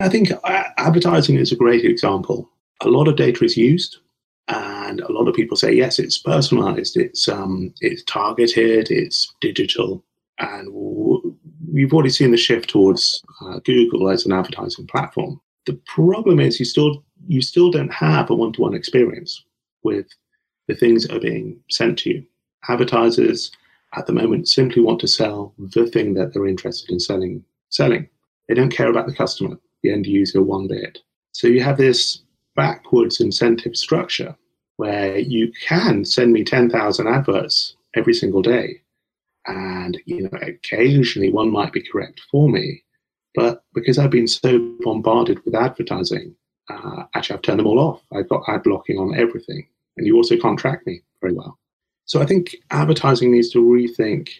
I think uh, advertising is a great example. A lot of data is used, and a lot of people say yes, it's personalized, it's um, it's targeted, it's digital, and we've already seen the shift towards uh, Google as an advertising platform. The problem is you still you still don't have a one-to-one experience with the things that are being sent to you. Advertisers at the moment simply want to sell the thing that they're interested in selling. Selling. They don't care about the customer, end user, one bit. So you have this backwards incentive structure where you can send me 10,000 adverts every single day. And, you know, occasionally one might be correct for me. But because I've been so bombarded with advertising, uh, actually I've turned them all off. I've got ad blocking on everything. And you also can't track me very well. So I think advertising needs to rethink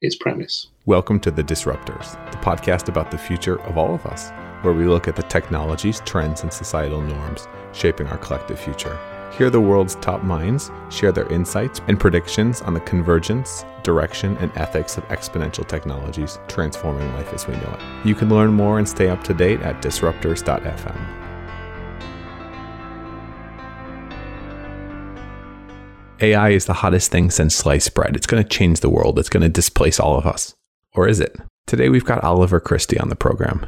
its premise. Welcome to The Disruptors, the podcast about the future of all of us, where we look at the technologies, trends, and societal norms shaping our collective future. Hear the world's top minds share their insights and predictions on the convergence, direction, and ethics of exponential technologies transforming life as we know it. You can learn more and stay up to date at disruptors.fm. AI is the hottest thing since sliced bread. It's going to change the world. It's going to displace all of us. Or is it? Today we've got Oliver Christie on the program.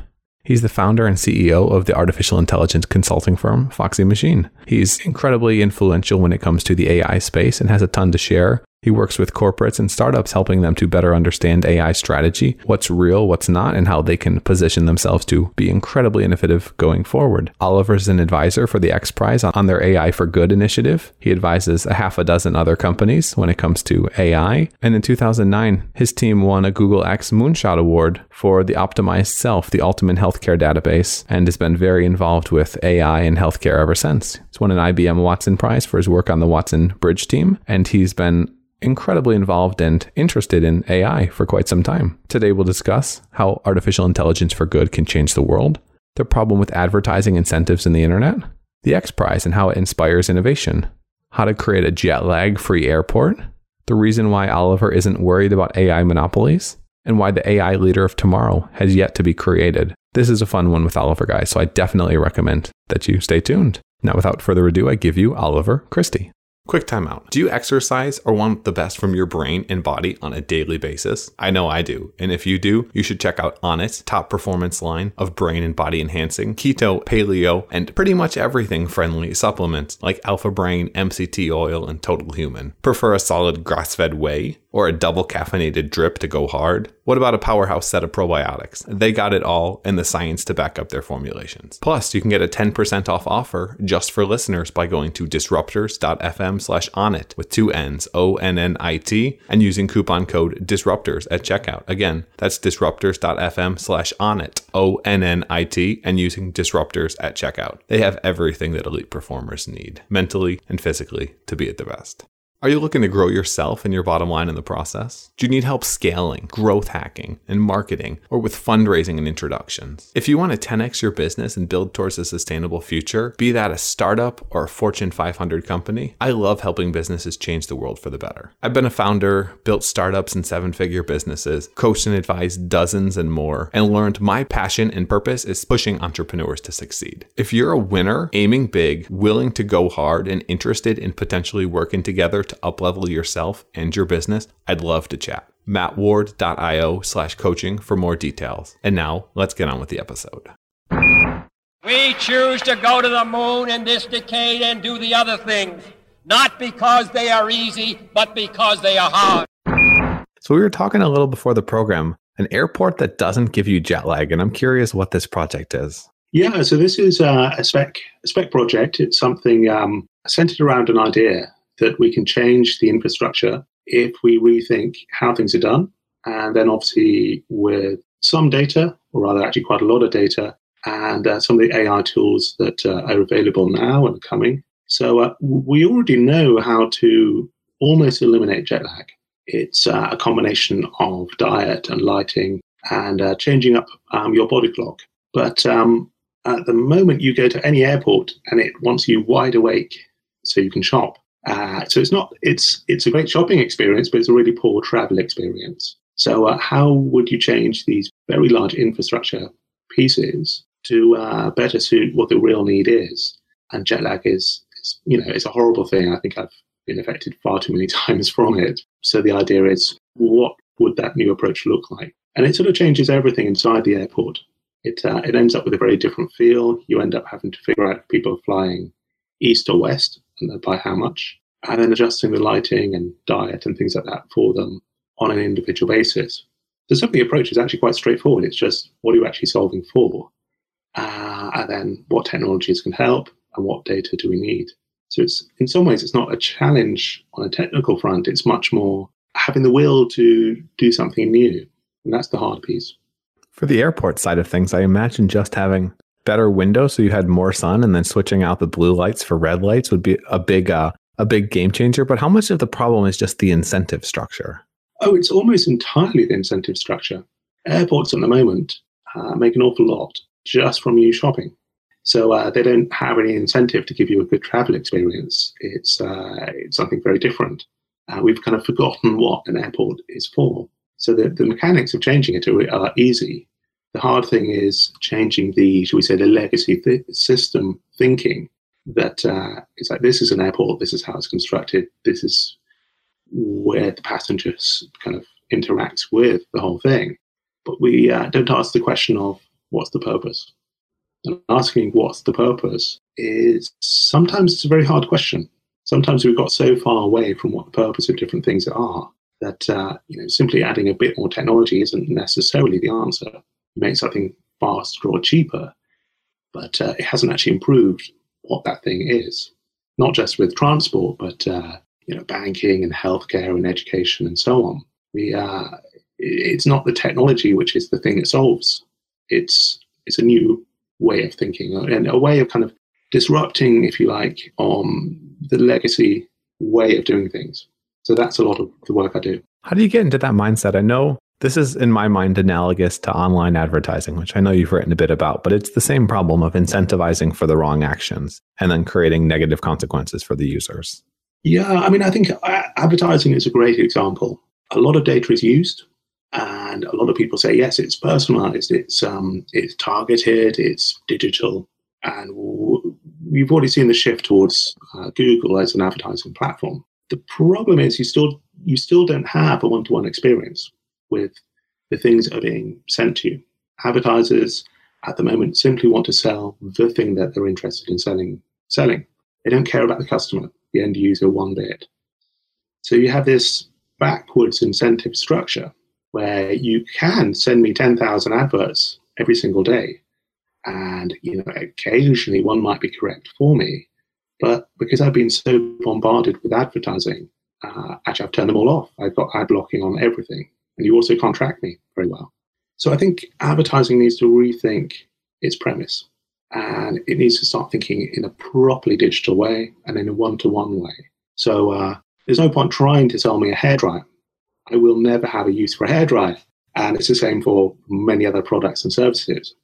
He's the founder and CEO of the artificial intelligence consulting firm Foxy Machine. He's incredibly influential when it comes to the AI space and has a ton to share he works with corporates and startups, helping them to better understand AI strategy, what's real, what's not, and how they can position themselves to be incredibly innovative going forward. Oliver's an advisor for the X Prize on their AI for Good initiative. He advises a half a dozen other companies when it comes to AI. And in 2009, his team won a Google X Moonshot Award for the Optimized Self, the ultimate healthcare database, and has been very involved with AI and healthcare ever since. He's won an IBM Watson Prize for his work on the Watson Bridge team, and he's been incredibly involved and interested in AI for quite some time. Today, we'll discuss how artificial intelligence for good can change the world, the problem with advertising incentives in the internet, the X Prize and how it inspires innovation, how to create a jet lag free airport, the reason why Oliver isn't worried about AI monopolies, and why the AI leader of tomorrow has yet to be created. This is a fun one with Oliver, guys, so I definitely recommend that you stay tuned. Now, without further ado, I give you Oliver Christie. Quick timeout. Do you exercise or want the best from your brain and body on a daily basis? I know I do. And if you do, you should check out Onnit, top performance line of brain and body enhancing, keto, paleo, and pretty much everything friendly supplements like Alpha Brain, MCT oil, and Total Human. Prefer a solid grass fed whey? or a double caffeinated drip to go hard? What about a powerhouse set of probiotics? They got it all and the science to back up their formulations. Plus, you can get a 10% off offer just for listeners by going to disruptors.fm slash onnit with two N's, O-N-N-I-T, and using coupon code disruptors at checkout. Again, that's disruptors.fm slash onnit, O-N-N-I-T, and using disruptors at checkout. They have everything that elite performers need, mentally and physically, to be at the best. Are you looking to grow yourself and your bottom line in the process? Do you need help scaling, growth hacking, and marketing, or with fundraising and introductions? If you want to 10x your business and build towards a sustainable future, be that a startup or a Fortune 500 company, I love helping businesses change the world for the better. I've been a founder, built startups and seven figure businesses, coached and advised dozens and more, and learned my passion and purpose is pushing entrepreneurs to succeed. If you're a winner, aiming big, willing to go hard, and interested in potentially working together to uplevel yourself and your business, I'd love to chat. mattward.io slash coaching for more details. And now let's get on with the episode. We choose to go to the moon in this decade and do the other things, not because they are easy, but because they are hard. So we were talking a little before the program, an airport that doesn't give you jet lag, and I'm curious what this project is. Yeah, so this is uh, a spec a spec project. It's something um, centered around an idea that we can change the infrastructure if we rethink how things are done. And then, obviously, with some data, or rather, actually, quite a lot of data, and uh, some of the AI tools that uh, are available now and coming. So, uh, we already know how to almost eliminate jet lag. It's uh, a combination of diet and lighting and uh, changing up um, your body clock. But um, at the moment you go to any airport and it wants you wide awake so you can shop, uh, so it's not it's it's a great shopping experience, but it's a really poor travel experience. So uh, how would you change these very large infrastructure pieces to uh, better suit what the real need is. And jet lag is, is, you know, it's a horrible thing. I think I've been affected far too many times from it. So the idea is, what would that new approach look like? And it sort of changes everything inside the airport. It, uh, it ends up with a very different feel. You end up having to figure out if people are flying east or west by how much, and then adjusting the lighting and diet and things like that for them on an individual basis. So some of the approach is actually quite straightforward. It's just what are you actually solving for? Uh, and then what technologies can help and what data do we need? So it's in some ways it's not a challenge on a technical front. It's much more having the will to do something new. And that's the hard piece. For the airport side of things, I imagine just having better window so you had more sun and then switching out the blue lights for red lights would be a big uh, a big game changer. But how much of the problem is just the incentive structure? Oh, it's almost entirely the incentive structure. Airports at the moment uh, make an awful lot just from you shopping. So uh, they don't have any incentive to give you a good travel experience. It's, uh, it's something very different. Uh, we've kind of forgotten what an airport is for. So the, the mechanics of changing it are, are easy. The hard thing is changing the, shall we say, the legacy th- system thinking that uh, it's like this is an airport, this is how it's constructed, this is where the passengers kind of interacts with the whole thing. But we uh, don't ask the question of what's the purpose. And asking what's the purpose is sometimes it's a very hard question. Sometimes we've got so far away from what the purpose of different things are that uh, you know simply adding a bit more technology isn't necessarily the answer. Make something faster or cheaper, but uh, it hasn't actually improved what that thing is. Not just with transport, but uh, you know, banking and healthcare and education and so on. We uh, it's not the technology which is the thing it solves. It's it's a new way of thinking and a way of kind of disrupting, if you like, um, the legacy way of doing things. So that's a lot of the work I do. How do you get into that mindset? I know this is, in my mind, analogous to online advertising, which I know you've written a bit about, but it's the same problem of incentivizing for the wrong actions and then creating negative consequences for the users. Yeah, I mean, I think advertising is a great example. A lot of data is used, and a lot of people say, yes, it's personalized, it's um, it's targeted, it's digital, and we've already seen the shift towards uh, Google as an advertising platform. The problem is you still you still don't have a one-to-one experience with the things that are being sent to you. Advertisers at the moment simply want to sell the thing that they're interested in selling. Selling. They don't care about the customer, the end user, one bit. So you have this backwards incentive structure where you can send me 10,000 adverts every single day. And, you know, occasionally one might be correct for me. But because I've been so bombarded with advertising, uh, actually I've turned them all off. I've got ad blocking on everything. And you also can't track me very well. So I think advertising needs to rethink its premise. And it needs to start thinking in a properly digital way and in a one to one way. So uh, there's no point trying to sell me a hairdryer I will never have a use for a hairdryer. And it's the same for many other products and services.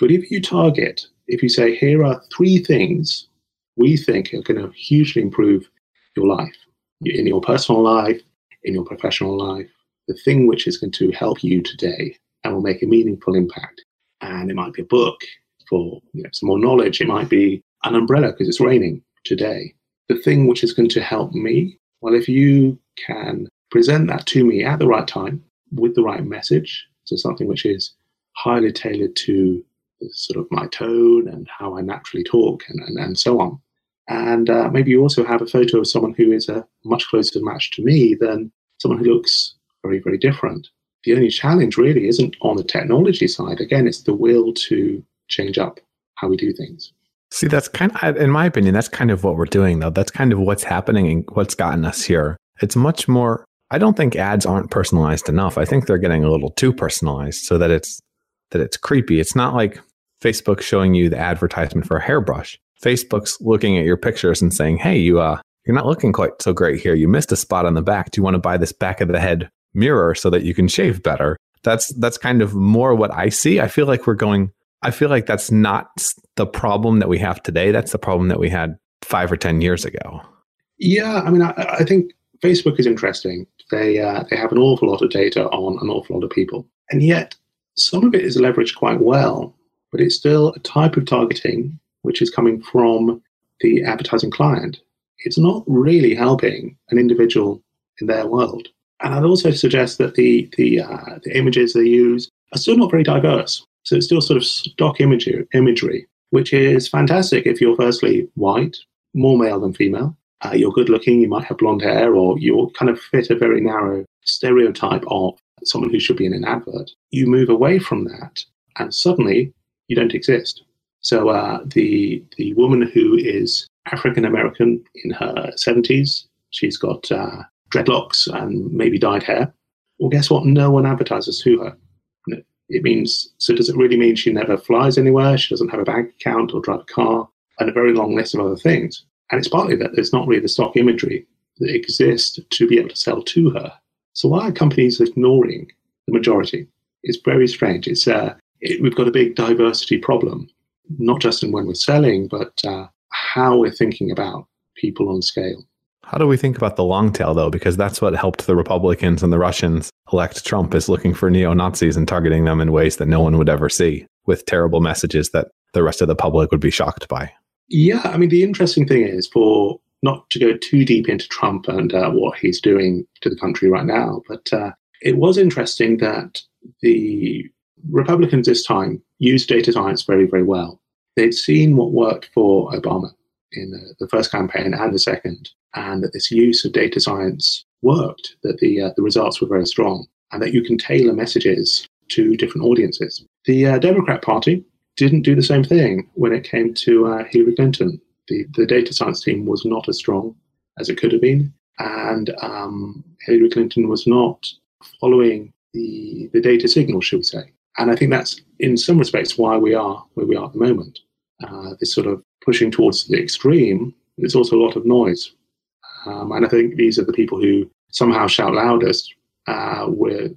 But if you target, if you say, here are three things we think are going to hugely improve your life, in your personal life, in your professional life, the thing which is going to help you today and will make a meaningful impact. And it might be a book for you know, some more knowledge. It might be an umbrella because it's raining today. The thing which is going to help me, well, if you can present that to me at the right time with the right message. So something which is highly tailored to sort of my tone and how I naturally talk and, and, and so on. And uh, maybe you also have a photo of someone who is a much closer match to me than someone who looks very, very different. The only challenge really isn't on the technology side. Again, it's the will to change up how we do things. See, that's kind of, in my opinion, that's kind of what we're doing, though. That's kind of what's happening and what's gotten us here. It's much more I don't think ads aren't personalized enough. I think they're getting a little too personalized so that it's that it's creepy. It's not like Facebook showing you the advertisement for a hairbrush. Facebook's looking at your pictures and saying, "Hey, you uh you're not looking quite so great here. You missed a spot on the back. Do you want to buy this back of the head mirror so that you can shave better?" That's that's kind of more what I see. I feel like we're going I feel like that's not the problem that we have today. That's the problem that we had 5 or 10 years ago. Yeah, I mean I, I think Facebook is interesting they uh, they have an awful lot of data on an awful lot of people, and yet some of it is leveraged quite well but it's still a type of targeting which is coming from the advertising client. It's not really helping an individual in their world. And I'd also suggest that the the, uh, the images they use are still not very diverse. So it's still sort of stock imagery, imagery, which is fantastic if you're firstly white, more male than female. Uh, you're good looking, you might have blonde hair, or you kind of fit a very narrow stereotype of someone who should be in an advert. You move away from that, and suddenly you don't exist. So uh, the the woman who is African American in her seventies, she's got uh, dreadlocks and maybe dyed hair. Well, guess what? No one advertises to her. It means so. Does it really mean she never flies anywhere? She doesn't have a bank account or drive a car, and a very long list of other things. And it's partly that there's not really the stock imagery that exists to be able to sell to her. So why are companies ignoring the majority? It's very strange. It's uh, it, we've got a big diversity problem, not just in when we're selling, but uh, how we're thinking about people on scale. How do we think about the long tail, though? Because that's what helped the Republicans and the Russians elect Trump is looking for neo Nazis and targeting them in ways that no one would ever see with terrible messages that the rest of the public would be shocked by. Yeah, I mean, the interesting thing is for not to go too deep into Trump and uh, what he's doing to the country right now, but uh, it was interesting that the Republicans this time used data science very, very well. They'd seen what worked for Obama in the, the first campaign and the second, and that this use of data science worked, that the, uh, the results were very strong, and that you can tailor messages to different audiences. The uh, Democrat Party didn't do the same thing when it came to uh, Hillary Clinton. The, the data science team was not as strong as it could have been, and um, Hillary Clinton was not following the, the data signal, should we say. And I think that's, in some respects, why we are where we are at the moment. Uh, this sort of pushing towards the extreme, there's also a lot of noise. Um, and I think these are the people who somehow shout loudest uh, with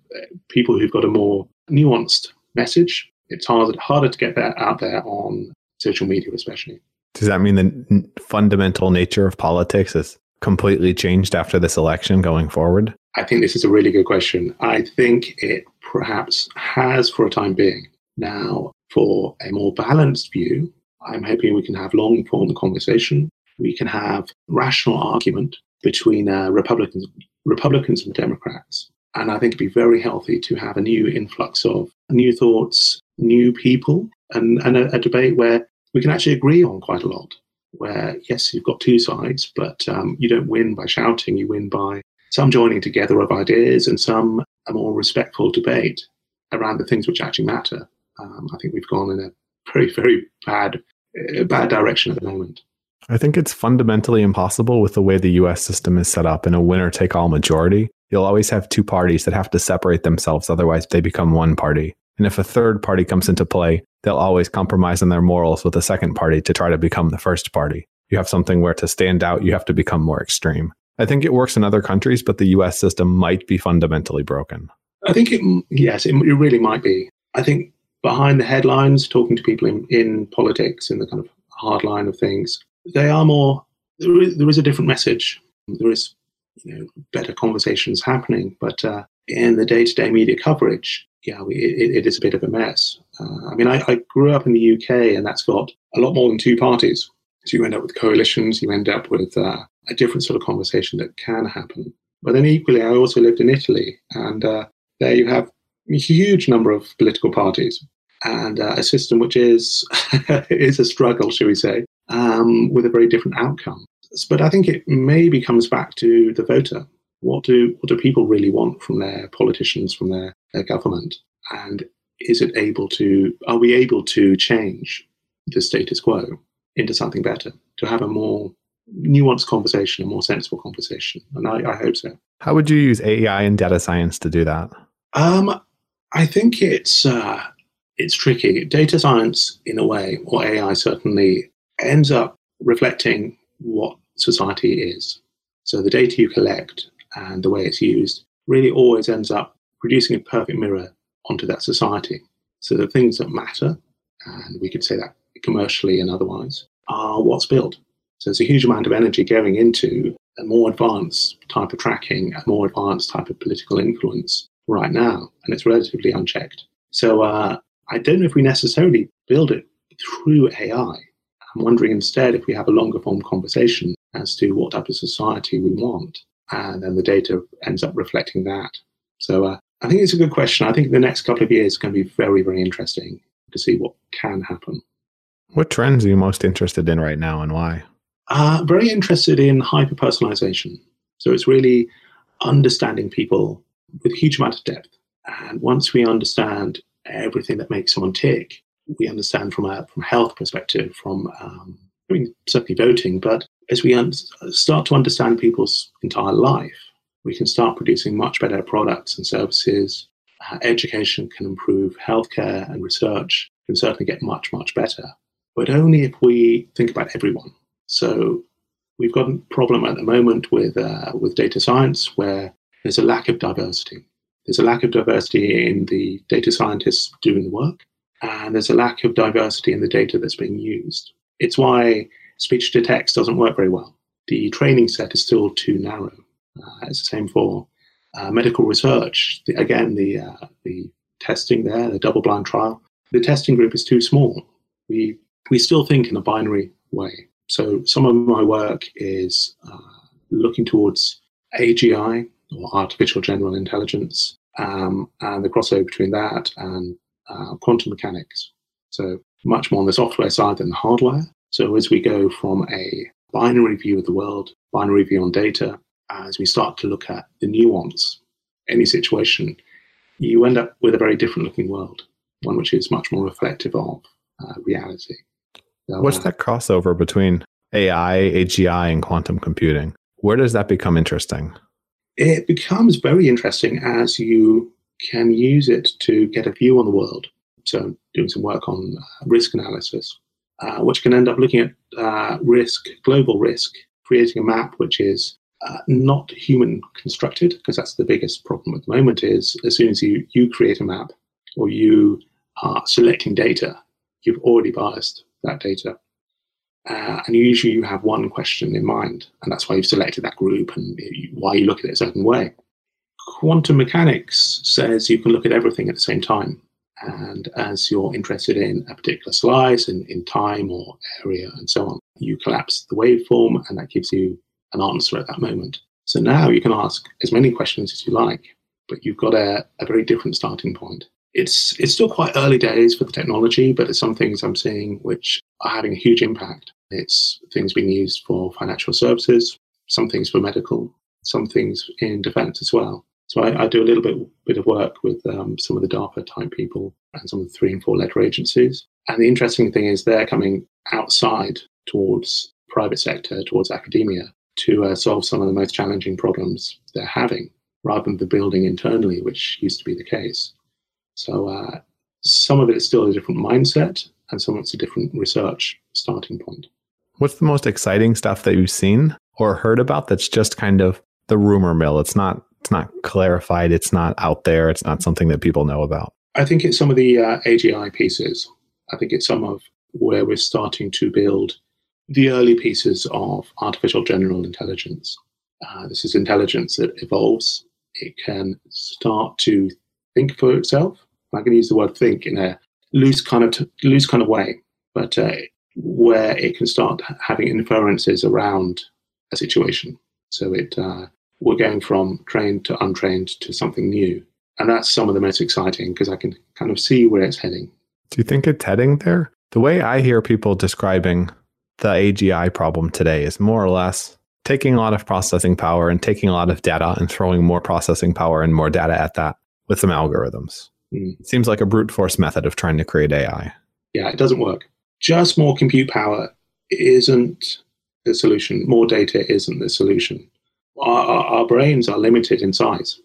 people who've got a more nuanced message. It's hard, harder to get that out there on social media, especially. Does that mean the fundamental nature of politics has completely changed after this election going forward? I think this is a really good question. I think it perhaps has for a time being. Now, for a more balanced view, I'm hoping we can have long form conversation. We can have rational argument between uh, Republicans, Republicans and Democrats. And I think it'd be very healthy to have a new influx of new thoughts, new people, and, and a, a debate where we can actually agree on quite a lot. Where, yes, you've got two sides, but um, you don't win by shouting, you win by some joining together of ideas and some a more respectful debate around the things which actually matter. Um, I think we've gone in a very, very bad a bad direction at the moment. I think it's fundamentally impossible with the way the US system is set up in a winner take all majority. You'll always have two parties that have to separate themselves, otherwise, they become one party. And if a third party comes into play, they'll always compromise on their morals with a second party to try to become the first party. You have something where to stand out, you have to become more extreme. I think it works in other countries, but the US system might be fundamentally broken. I think it, yes, it, it really might be. I think behind the headlines, talking to people in, in politics in the kind of hard line of things, they are more, there is, there is a different message. There is, you know, better conversations happening, but uh, in the day-to-day media coverage, yeah, we, it, it is a bit of a mess. Uh, I mean, I, I grew up in the UK, and that's got a lot more than two parties. So you end up with coalitions, you end up with uh, a different sort of conversation that can happen. But then equally, I also lived in Italy, and uh, there you have a huge number of political parties and uh, a system which is is a struggle, shall we say, um, with a very different outcome. But I think it maybe comes back to the voter. What do what do people really want from their politicians, from their, their government, and is it able to? Are we able to change the status quo into something better? To have a more nuanced conversation, a more sensible conversation, and I, I hope so. How would you use AI and data science to do that? Um, I think it's uh, it's tricky. Data science, in a way, or AI certainly, ends up reflecting what society is. So the data you collect and the way it's used really always ends up producing a perfect mirror onto that society. So the things that matter, and we could say that commercially and otherwise, are what's built. So there's a huge amount of energy going into a more advanced type of tracking, a more advanced type of political influence right now, and it's relatively unchecked. So uh, I don't know if we necessarily build it through AI. I'm wondering instead if we have a longer form conversation as to what type of society we want, and then the data ends up reflecting that. So uh, I think it's a good question. I think the next couple of years is going to be very, very interesting to see what can happen. What trends are you most interested in right now and why? Uh, very interested in hyper personalization. So it's really understanding people with a huge amount of depth. And once we understand everything that makes someone tick, we understand from a from a health perspective, from um, I mean certainly voting, but as we un- start to understand people's entire life, we can start producing much better products and services. Uh, education can improve, healthcare and research can certainly get much much better, but only if we think about everyone. So we've got a problem at the moment with uh, with data science where there's a lack of diversity. There's a lack of diversity in the data scientists doing the work, and there's a lack of diversity in the data that's being used. It's why speech to text doesn't work very well. The training set is still too narrow. Uh, it's the same for uh, medical research. The, again, the uh, the testing there, the double-blind trial, the testing group is too small. We we still think in a binary way. So some of my work is uh, looking towards AGI or artificial general intelligence um, and the crossover between that and uh, quantum mechanics. So much more on the software side than the hardware. So as we go from a binary view of the world, binary view on data, as we start to look at the nuance, any situation, you end up with a very different looking world, one which is much more reflective of uh, reality. So, What's uh, that crossover between AI, AGI, and quantum computing? Where does that become interesting? It becomes very interesting as you can use it to get a view on the world. So, doing some work on uh, risk analysis, uh, which can end up looking at uh, risk, global risk, creating a map which is uh, not human constructed, because that's the biggest problem at the moment. Is as soon as you you create a map or you are selecting data, you've already biased that data. Uh, and usually you have one question in mind, and that's why you've selected that group and why you look at it a certain way. Quantum mechanics says you can look at everything at the same time. And as you're interested in a particular slice in, in time or area and so on, you collapse the waveform and that gives you an answer at that moment. So now you can ask as many questions as you like, but you've got a, a very different starting point it's it's still quite early days for the technology, but there's some things I'm seeing which are having a huge impact. It's things being used for financial services, some things for medical, some things in defence as well. So I, I, do a little bit bit of work with um, some of the DARPA type people and some of the three and four letter agencies. And the interesting thing is they're coming outside towards private sector, towards academia, to uh, solve some of the most challenging problems they're having, rather than the building internally, which used to be the case. So uh, some of it is still a different mindset, and some of it's a different research starting point. What's the most exciting stuff that you've seen or heard about that's just kind of the rumor mill? It's not it's not clarified. It's not out there. It's not something that people know about. I think it's some of the uh, AGI pieces. I think it's some of where we're starting to build the early pieces of artificial general intelligence. Uh, this is intelligence that evolves. It can start to think for itself. I can use the word think in a loose kind of t- loose kind of way, but uh, where it can start having inferences around a situation. So it uh, we're going from trained to untrained to something new, and that's some of the most exciting because I can kind of see where it's heading. Do you think it's heading there? The way I hear people describing the AGI problem today is more or less taking a lot of processing power and taking a lot of data and throwing more processing power and more data at that with some algorithms. Mm. It seems like a brute force method of trying to create AI. Yeah, it doesn't work. Just more compute power isn't the solution. More data isn't the solution. Our, our, brains are limited in size,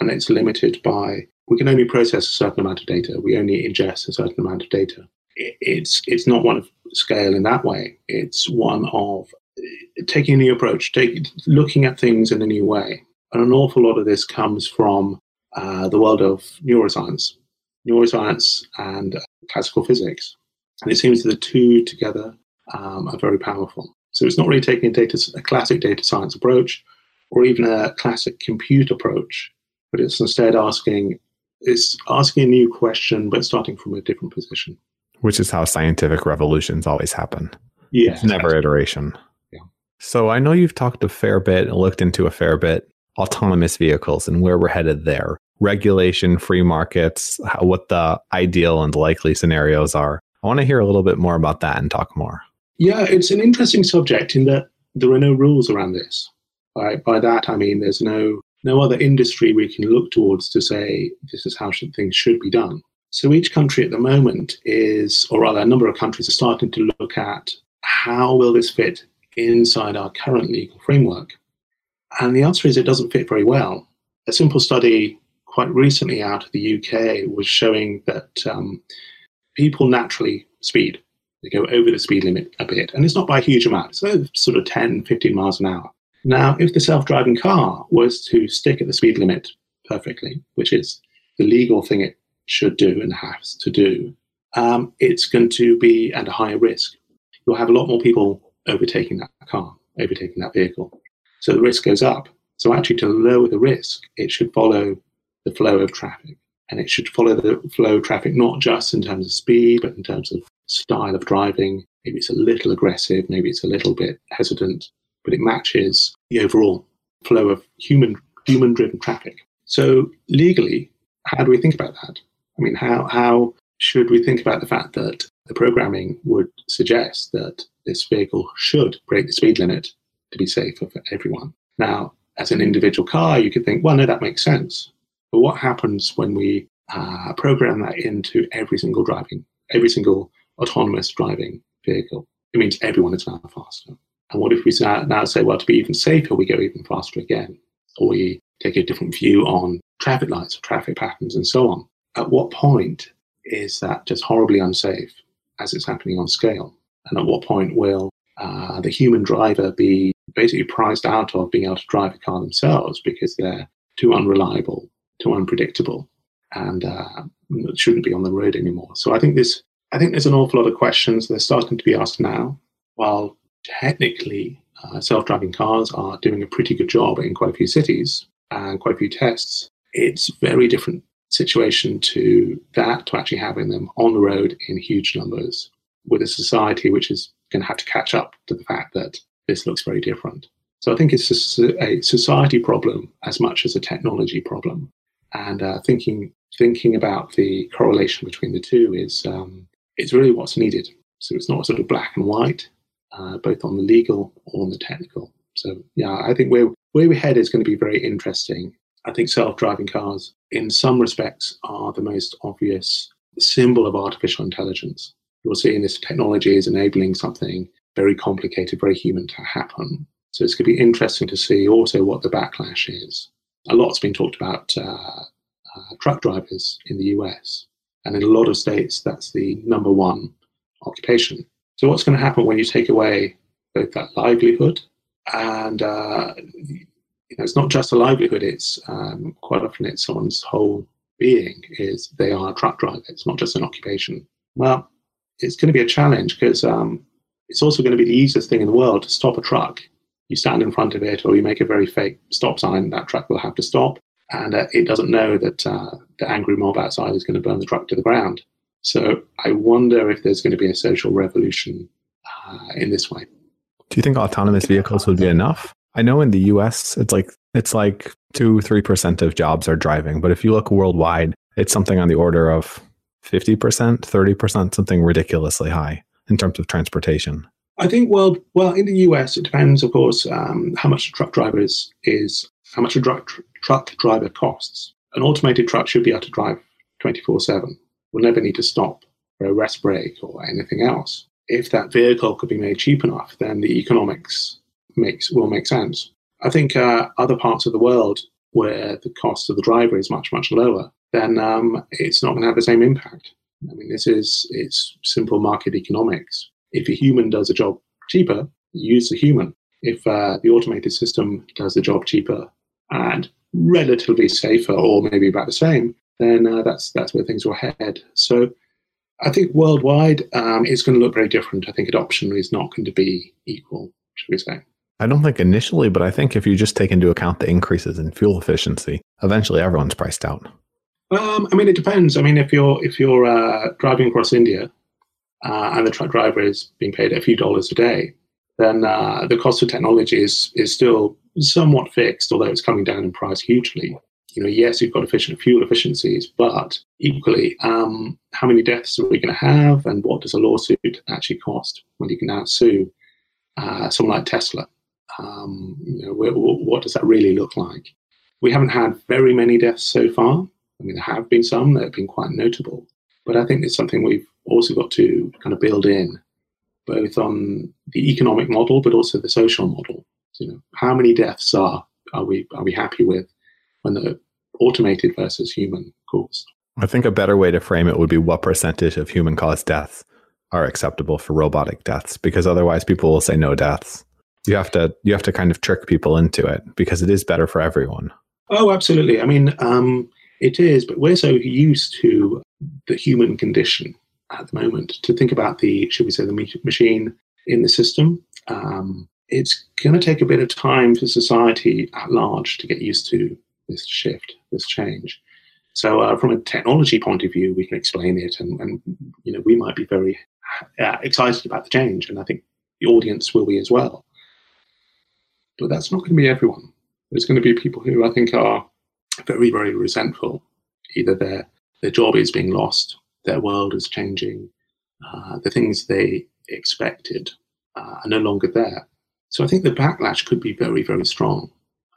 and it's limited by we can only process a certain amount of data. We only ingest a certain amount of data. It's it's not one of scale in that way. It's one of taking a new approach, take, looking at things in a new way. And an awful lot of this comes from uh, the world of neuroscience, neuroscience and classical physics. And it seems the two together um, are very powerful. So it's not really taking a, data, a classic data science approach or even a classic compute approach, but it's instead asking it's asking a new question, but starting from a different position. Which is how scientific revolutions always happen. Yeah. It's never iteration. Yeah. So I know you've talked a fair bit and looked into a fair bit autonomous vehicles and where we're headed there. Regulation, free markets, how, what the ideal and likely scenarios are. I want to hear a little bit more about that and talk more. Yeah, it's an interesting subject in that there are no rules around this. By, by that, I mean there's no no other industry we can look towards to say this is how should, things should be done. So each country at the moment is, or rather, a number of countries are starting to look at how will this fit inside our current legal framework. And the answer is it doesn't fit very well. A simple study quite recently out of the UK was showing that um, people naturally speed. They go over the speed limit a bit, and it's not by a huge amount. So sort of 10, 15 miles an hour. Now, if the self-driving car was to stick at the speed limit perfectly, which is the legal thing it should do and has to do, um, it's going to be at a higher risk. You'll have a lot more people overtaking that car, overtaking that vehicle. So the risk goes up. So actually, to lower the risk, it should follow the flow of traffic. And it should follow the flow of traffic not just in terms of speed, but in terms of style of driving. Maybe it's a little aggressive, maybe it's a little bit hesitant, but it matches the overall flow of human human driven traffic. So legally, how do we think about that? I mean, how how should we think about the fact that the programming would suggest that this vehicle should break the speed limit to be safer for everyone? Now, as an individual car, you could think, well, no, that makes sense. But what happens when we uh, program that into every single driving, every single autonomous driving vehicle? It means everyone is now faster. And what if we now say, well, to be even safer, we go even faster again? Or we take a different view on traffic lights, or traffic patterns, and so on. At what point is that just horribly unsafe as it's happening on scale? And at what point will uh, the human driver be basically priced out of being able to drive a car themselves because they're too unreliable, too unpredictable, and uh, shouldn't be on the road anymore? So I think this, I think there's an awful lot of questions that are starting to be asked now. While technically uh, self-driving cars are doing a pretty good job in quite a few cities and quite a few tests, it's very different situation to that to actually having them on the road in huge numbers with a society which is going to have to catch up to the fact that this looks very different. So I think it's a, a society problem as much as a technology problem, and uh, thinking thinking about the correlation between the two is um, it's really what's needed. So it's not sort of black and white, uh, both on the legal or on the technical. So yeah, I think where where we head is going to be very interesting. I think self-driving cars, in some respects, are the most obvious symbol of artificial intelligence. You're seeing this technology is enabling something very complicated, very human to happen. So it's going to be interesting to see also what the backlash is. A lot's been talked about uh, uh, truck drivers in the US, and in a lot of states, that's the number one occupation. So what's going to happen when you take away both that livelihood and uh, you know, it's not just a livelihood. It's um, quite often it's someone's whole being is they are a truck driver. It's not just an occupation. Well, it's going to be a challenge because um, it's also going to be the easiest thing in the world to stop a truck. You stand in front of it, or you make a very fake stop sign. That truck will have to stop, and uh, it doesn't know that uh, the angry mob outside is going to burn the truck to the ground. So I wonder if there's going to be a social revolution uh, in this way. Do you think autonomous vehicles would be enough? I know in the US it's like it's like 2 3% of jobs are driving, but if you look worldwide, it's something on the order of 50%, 30%, something ridiculously high in terms of transportation. I think well, well, in the US, it depends, of course, um, how much a truck driver is, is how much a truck, truck driver costs. An automated truck should be able to drive 24 7. Will never need to stop for a rest break or anything else. If that vehicle could be made cheap enough, then the economics makes will make sense. I think uh, other parts of the world where the cost of the driver is much much lower, then um, it's not going to have the same impact. I mean, this is it's simple market economics. If a human does a job cheaper, use the human. If uh, the automated system does the job cheaper and relatively safer, or maybe about the same, then uh, that's that's where things will head. So I think worldwide um, it's going to look very different. I think adoption is not going to be equal, should we say? I don't think initially, but I think if you just take into account the increases in fuel efficiency, eventually everyone's priced out. Um, I mean, it depends. I mean, if you're if you're uh, driving across India uh, and the truck driver is being paid a few dollars a day, then uh, the cost of technology is is still somewhat fixed, although it's coming down in price hugely. You know, yes, you've got efficient fuel efficiencies, but equally, um, how many deaths are we going to have, and what does a lawsuit actually cost when you can now sue uh, someone like Tesla? Um, you know, what does that really look like? We haven't had very many deaths so far. I mean, there have been some that have been quite notable, but I think it's something we've also got to kind of build in, both on the economic model, but also the social model. You know, how many deaths are are we are we happy with when they're automated versus human caused? I think a better way to frame it would be what percentage of human caused deaths are acceptable for robotic deaths, because otherwise people will say no deaths. You have to you have to kind of trick people into it because it is better for everyone. Oh, absolutely. I mean, um, it is, but we're so used to the human condition at the moment to think about the, should we say, the machine in the system. Um, it's going to take a bit of time for society at large to get used to this shift, this change. So, uh, from a technology point of view, we can explain it, and, and you know, we might be very uh, excited about the change, and I think the audience will be as well. But that's not going to be everyone. There's going to be people who I think are very, very resentful. Either their their job is being lost, their world is changing, uh, the things they expected uh, are no longer there. So I think the backlash could be very, very strong.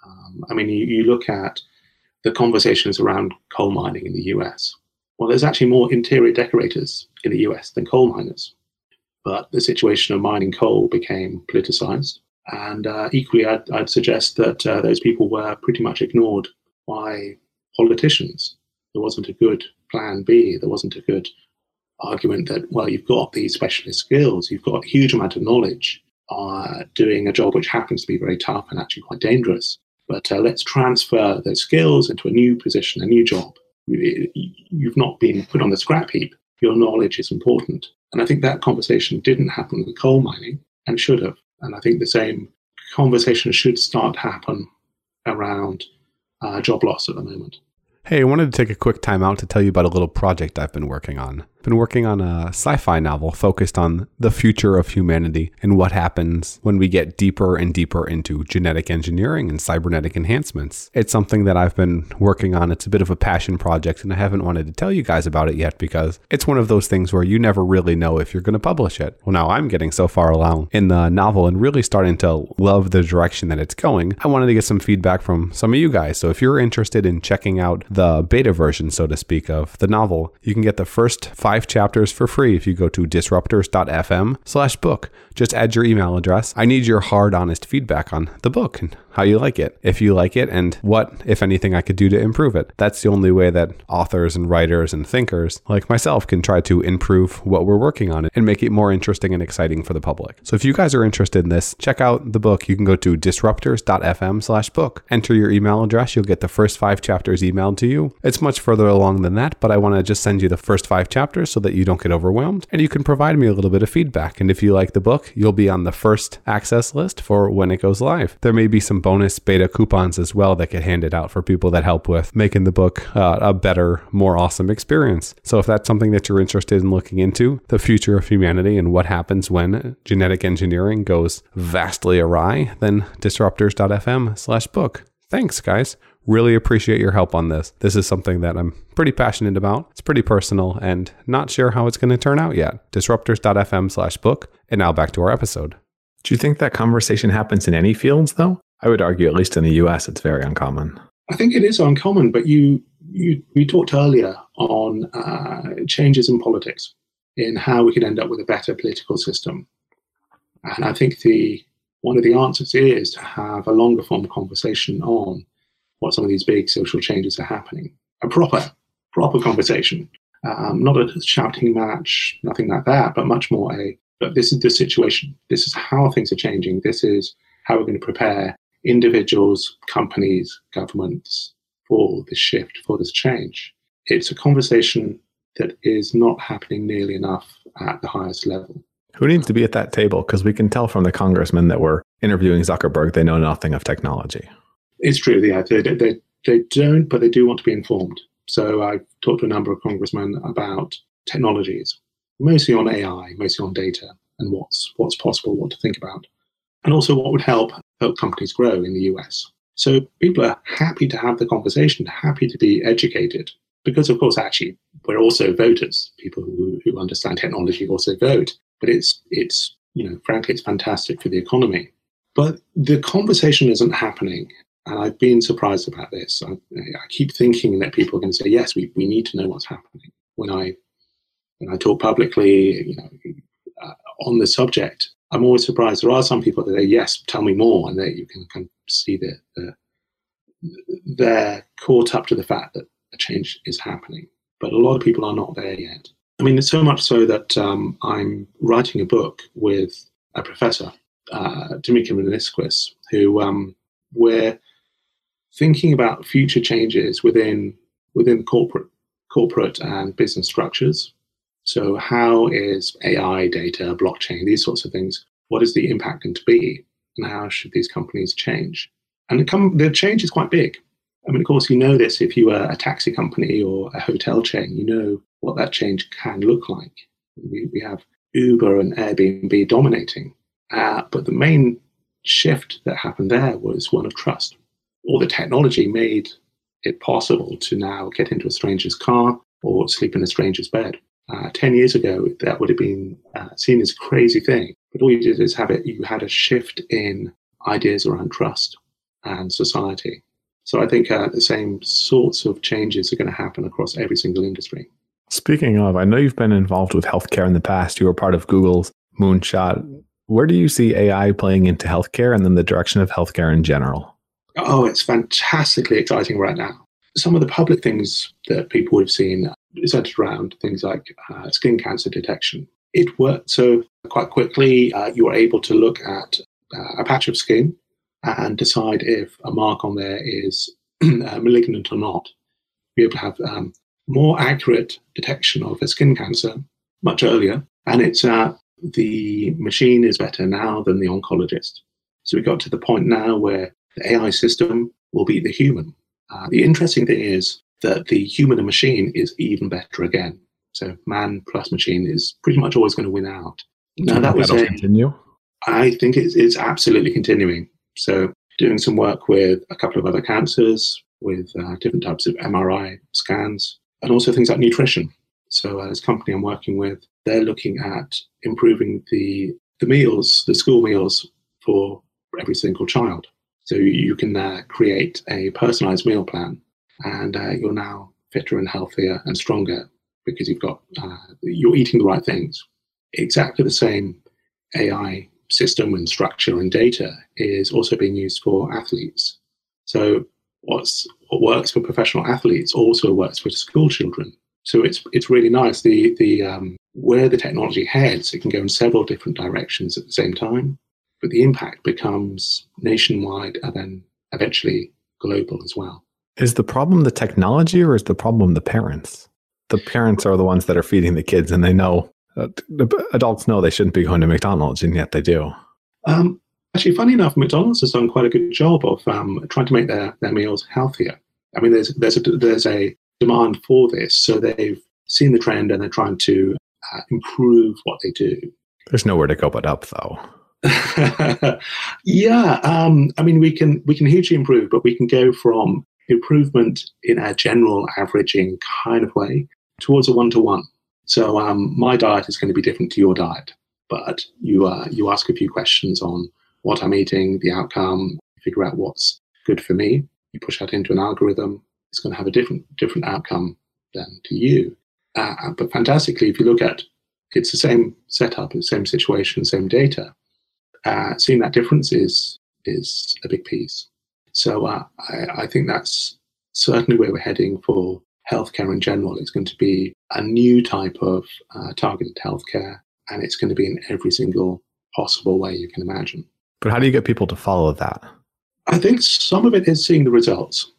Um, I mean, you, you look at the conversations around coal mining in the US. Well, there's actually more interior decorators in the US than coal miners. But the situation of mining coal became politicized. And uh, equally, I'd, I'd, suggest that uh, those people were pretty much ignored by politicians. There wasn't a good plan B. There wasn't a good argument that, well, you've got these specialist skills, you've got a huge amount of knowledge, uh, doing a job which happens to be very tough and actually quite dangerous. But uh, let's transfer those skills into a new position, a new job. You've not been put on the scrap heap. Your knowledge is important. And I think that conversation didn't happen with coal mining and should have. And I think the same conversation should start happen around uh, job loss at the moment. Hey, I wanted to take a quick time out to tell you about a little project I've been working on been working on a sci fi novel focused on the future of humanity and what happens when we get deeper and deeper into genetic engineering and cybernetic enhancements. It's something that I've been working on. It's a bit of a passion project, and I haven't wanted to tell you guys about it yet because it's one of those things where you never really know if you're going to publish it. Well, now I'm getting so far along in the novel and really starting to love the direction that it's going. I wanted to get some feedback from some of you guys. So if you're interested in checking out the beta version, so to speak, of the novel, you can get the first five chapters for free if you go to disruptors.fm slash book. Just add your email address. I need your hard, honest feedback on the book and how you like it, if you like it, and what, if anything, I could do to improve it. That's the only way that authors and writers and thinkers like myself can try to improve what we're working on and make it more interesting and exciting for the public. So if you guys are interested in this, check out the book. You can go to disruptors.fm slash book. Enter your email address. You'll get the first five chapters emailed to you. It's much further along than that, but I want to just send you the first five chapters so that you don't get overwhelmed. And you can provide me a little bit of feedback. And if you like the book, you'll be on the first access list for when it goes live. There may be some bonus beta coupons as well that get handed out for people that help with making the book uh, a better, more awesome experience. So if that's something that you're interested in looking into, the future of humanity and what happens when genetic engineering goes vastly awry, then disruptors.fm slash book. Thanks, guys. Really appreciate your help on this. This is something that I'm pretty passionate about. It's pretty personal and not sure how it's going to turn out yet. Disruptors.fm slash book. And now back to our episode. Do you think that conversation happens in any fields, though? I would argue, at least in the US, it's very uncommon. I think it is uncommon, but you, you we talked earlier on uh, changes in politics, in how we could end up with a better political system. And I think the one of the answers is to have a longer form conversation on what some of these big social changes are happening. A proper, proper conversation, um, not a shouting match, nothing like that, but much more a, but this is the situation. This is how things are changing. This is how we're going to prepare individuals, companies, governments for this shift, for this change. It's a conversation that is not happening nearly enough at the highest level. Who needs to be at that table? Because we can tell from the congressmen that were interviewing Zuckerberg, they know nothing of technology. It's true. Yeah, they, they, they don't, but they do want to be informed. So I've talked to a number of congressmen about technologies, mostly on AI, mostly on data, and what's what's possible, what to think about, and also what would help help companies grow in the US. So people are happy to have the conversation, happy to be educated, because of course, actually, we're also voters. People who, who understand technology also vote. But it's it's you know, frankly, it's fantastic for the economy. But the conversation isn't happening. And I've been surprised about this. I, I keep thinking that people are going to say, yes, we, we need to know what's happening. When I when I talk publicly, you know, uh, on the subject, I'm always surprised. There are some people that say, yes, tell me more, and that you can kind of see that the, they're caught up to the fact that a change is happening. But a lot of people are not there yet. I mean, it's so much so that um, I'm writing a book with a professor, uh, Dimitri Meniskis, who um, we're thinking about future changes within within corporate corporate and business structures. So, how is AI, data, blockchain, these sorts of things? What is the impact going to be, and how should these companies change? And the, com- the change is quite big. I mean, of course, you know this if you are a taxi company or a hotel chain, you know what that change can look like. We, we have Uber and Airbnb dominating. Uh, but the main shift that happened there was one of trust. All the technology made it possible to now get into a stranger's car or sleep in a stranger's bed. Uh, 10 years ago, that would have been uh, seen as a crazy thing. But all you did is have it, you had a shift in ideas around trust and society. So I think uh, the same sorts of changes are going to happen across every single industry. Speaking of, I know you've been involved with healthcare in the past. You were part of Google's moonshot. Where do you see AI playing into healthcare and then the direction of healthcare in general? Oh, it's fantastically exciting right now. Some of the public things that people have seen centered around things like uh, skin cancer detection. It worked so quite quickly. Uh, you were able to look at uh, a patch of skin and decide if a mark on there is uh, malignant or not. Be able to have um, more accurate detection of a skin cancer much earlier, and it's uh, the machine is better now than the oncologist. So we got to the point now where the AI system will beat the human. Uh, the interesting thing is that the human and machine is even better again. So man plus machine is pretty much always going to win out. Now that was a, continue. I think it's, it's absolutely continuing. So doing some work with a couple of other cancers, with uh, different types of MRI scans, and also things like nutrition. So uh, as company I'm working with, they're looking at improving the the meals, the school meals for every single child. So you can uh, create a personalized meal plan, and uh, you're now fitter and healthier and stronger because you've got uh, you're eating the right things. Exactly the same AI system and structure and data is also being used for athletes. So what's what works for professional athletes also works for school children. So it's it's really nice. The the um, where the technology heads, it can go in several different directions at the same time, but the impact becomes nationwide and then eventually global as well. Is the problem the technology or is the problem the parents? The parents are the ones that are feeding the kids, and they know uh, adults know they shouldn't be going to McDonald's, and yet they do. Um, actually, funny enough, McDonald's has done quite a good job of um, trying to make their, their meals healthier. I mean, there's there's a, there's a demand for this, so they've seen the trend and they're trying to uh, improve what they do. There's nowhere to go but up, though. yeah, um, I mean, we can we can hugely improve, but we can go from improvement in a general averaging kind of way towards a one to one. So um, my diet is going to be different to your diet, but you uh, you ask a few questions on what I'm eating, the outcome, figure out what's good for me. You push that into an algorithm, it's going to have a different different outcome than to you. Uh, uh, but fantastically, if you look at it's the same setup, the same situation, same data. Uh, seeing that difference is is a big piece. So uh, I, I think that's certainly where we're heading for healthcare in general. It's going to be a new type of uh, targeted healthcare, and it's going to be in every single possible way you can imagine. But how do you get people to follow that? I think some of it is seeing the results.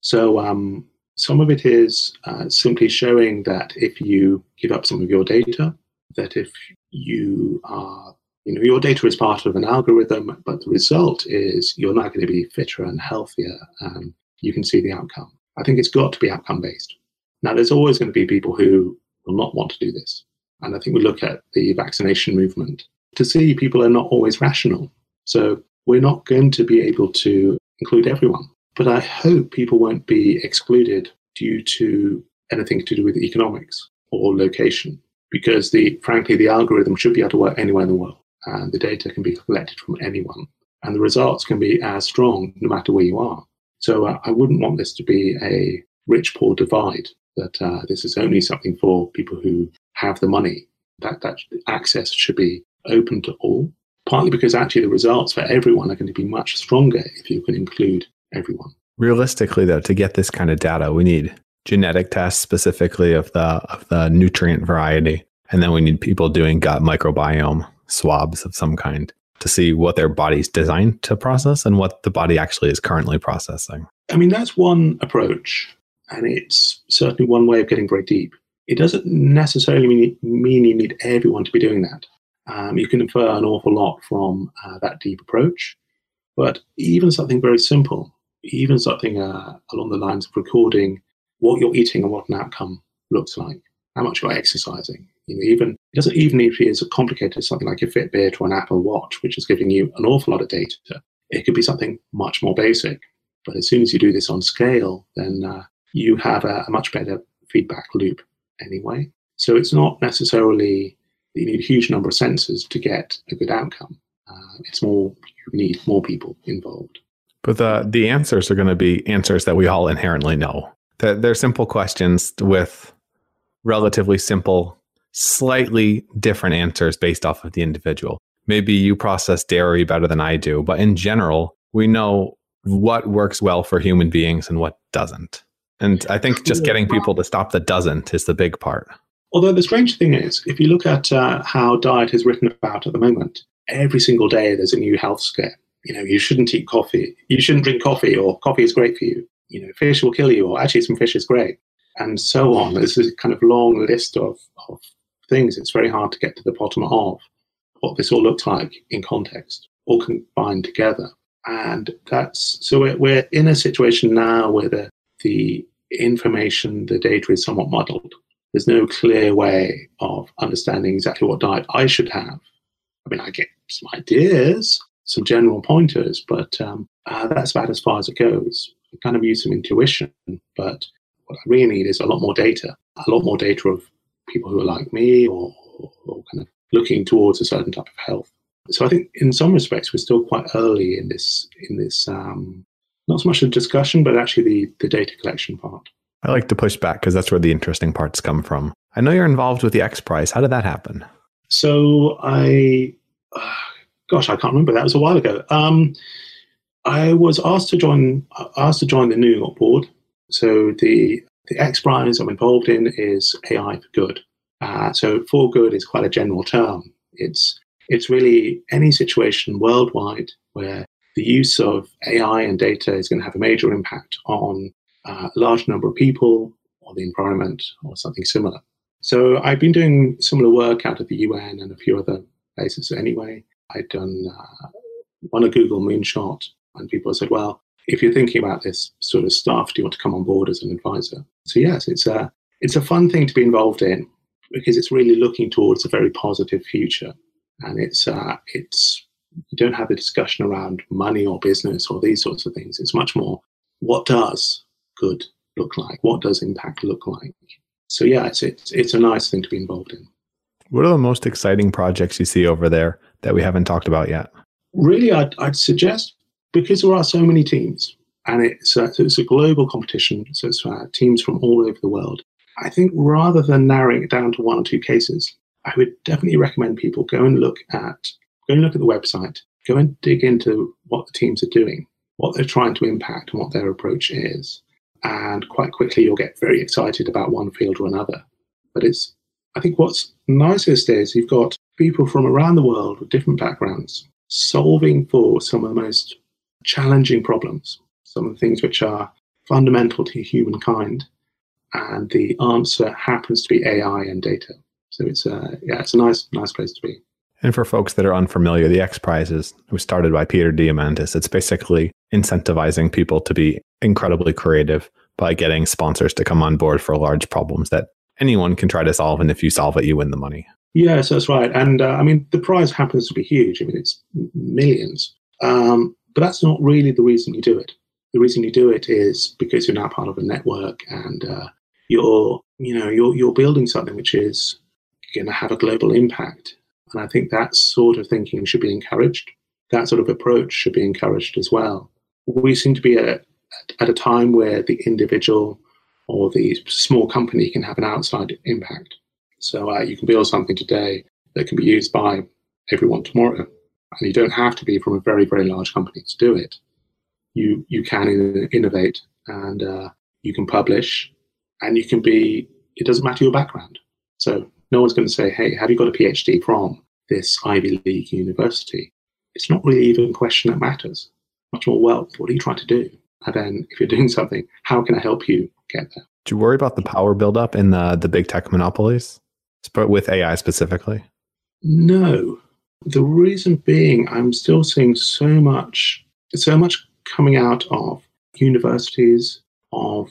So um, some of it is uh, simply showing that if you give up some of your data, that if you are, you know, your data is part of an algorithm, but the result is you're not going to be fitter and healthier, and you can see the outcome. I think it's got to be outcome based. Now, there's always going to be people who will not want to do this. And I think we look at the vaccination movement to see people are not always rational. So we're not going to be able to include everyone. But I hope people won't be excluded due to anything to do with economics or location, because the frankly the algorithm should be able to work anywhere in the world, and the data can be collected from anyone, and the results can be as strong no matter where you are. So uh, I wouldn't want this to be a rich poor divide. That uh, this is only something for people who have the money. That that access should be open to all. Partly because actually the results for everyone are going to be much stronger if you can include everyone. Realistically, though, to get this kind of data, we need genetic tests specifically of the of the nutrient variety, and then we need people doing gut microbiome swabs of some kind to see what their body's designed to process and what the body actually is currently processing. I mean, that's one approach, and it's certainly one way of getting very deep. It doesn't necessarily mean, mean you need everyone to be doing that. Um, you can infer an awful lot from uh, that deep approach, but even something very simple, even something uh, along the lines of recording what you're eating and what an outcome looks like, how much you're exercising. You know, even it doesn't even be as complicated something like a Fitbit or an Apple Watch, which is giving you an awful lot of data. It could be something much more basic. But as soon as you do this on scale, then uh, you have a, a much better feedback loop anyway. So it's not necessarily that you need a huge number of sensors to get a good outcome. Uh, it's more you need more people involved. But the the answers are going to be answers that we all inherently know. That they're simple questions with relatively simple, slightly different answers based off of the individual. Maybe you process dairy better than I do, but in general, we know what works well for human beings and what doesn't. And I think just getting people to stop the doesn't is the big part. Although the strange thing is, if you look at uh, how diet is written about at the moment, every single day there's a new health scare. You know, you shouldn't eat coffee, you shouldn't drink coffee, or coffee is great for you. You know, fish will kill you, or actually some fish is great, and so on. There's a kind of long list of, of things. It's very hard to get to the bottom of what this all looks like in context, all combined together. And that's so we're, we're in a situation now where the, the information, the data is somewhat muddled there's no clear way of understanding exactly what diet I should have. I mean, I get some ideas, some general pointers, but um, uh, that's about as far as it goes. I kind of use some intuition, but what I really need is a lot more data, a lot more data of people who are like me or, or, kind of looking towards a certain type of health. So I think in some respects we're still quite early in this in this um, not so much the discussion, but actually the, the data collection part. I like to push back because that's where the interesting parts come from. I know you're involved with the X Prize. How did that happen? So I, uh, gosh, I can't remember. That was a while ago. Um, I was asked to join asked to join the New York board. So the the X Prize I'm involved in is AI for Good. Uh, so for good is quite a general term. It's it's really any situation worldwide where the use of AI and data is going to have a major impact on uh, a large number of people or the environment or something similar. So I've been doing similar work out of the UN and a few other places anyway. I'd done uh, one a Google moonshot, and people said, "Well, if you're thinking about this sort of stuff, do you want to come on board as an advisor?" So yes, it's a it's a fun thing to be involved in because it's really looking towards a very positive future, and it's uh, it's you don't have the discussion around money or business or these sorts of things. It's much more what does good look like? What does impact look like? So yeah, it's it's, it's a nice thing to be involved in. What are the most exciting projects you see over there that we haven't talked about yet? Really, I'd, I'd suggest because there are so many teams and it's a, it's a global competition, so it's uh, teams from all over the world. I think rather than narrowing it down to one or two cases, I would definitely recommend people go and look at go and look at the website, go and dig into what the teams are doing, what they're trying to impact, and what their approach is and quite quickly you'll get very excited about one field or another. But it's, I think what's nicest is you've got people from around the world with different backgrounds solving for some of the most challenging problems, some of the things which are fundamental to humankind. And the answer happens to be AI and data. So it's a, yeah, it's a nice, nice place to be. And for folks that are unfamiliar, the X Prizes was started by Peter Diamandis. It's basically incentivizing people to be incredibly creative by getting sponsors to come on board for large problems that anyone can try to solve. And if you solve it, you win the money. Yes, that's right. And uh, I mean, the prize happens to be huge. I mean, it's millions. Um, but that's not really the reason you do it. The reason you do it is because you're now part of a network and uh, you're, you know, you're, you're building something which is going to have a global impact. And I think that sort of thinking should be encouraged. That sort of approach should be encouraged as well. We seem to be at, at a time where the individual or the small company can have an outside impact. So uh, you can build something today that can be used by everyone tomorrow, and you don't have to be from a very very large company to do it. You you can in- innovate and uh, you can publish, and you can be. It doesn't matter your background. So no one's going to say, "Hey, have you got a PhD from this Ivy League university?" It's not really even a question that matters. Much more well What are you trying to do? And then, if you're doing something, how can I help you get there? Do you worry about the power buildup in the the big tech monopolies? but with AI specifically? No. The reason being, I'm still seeing so much, so much coming out of universities, of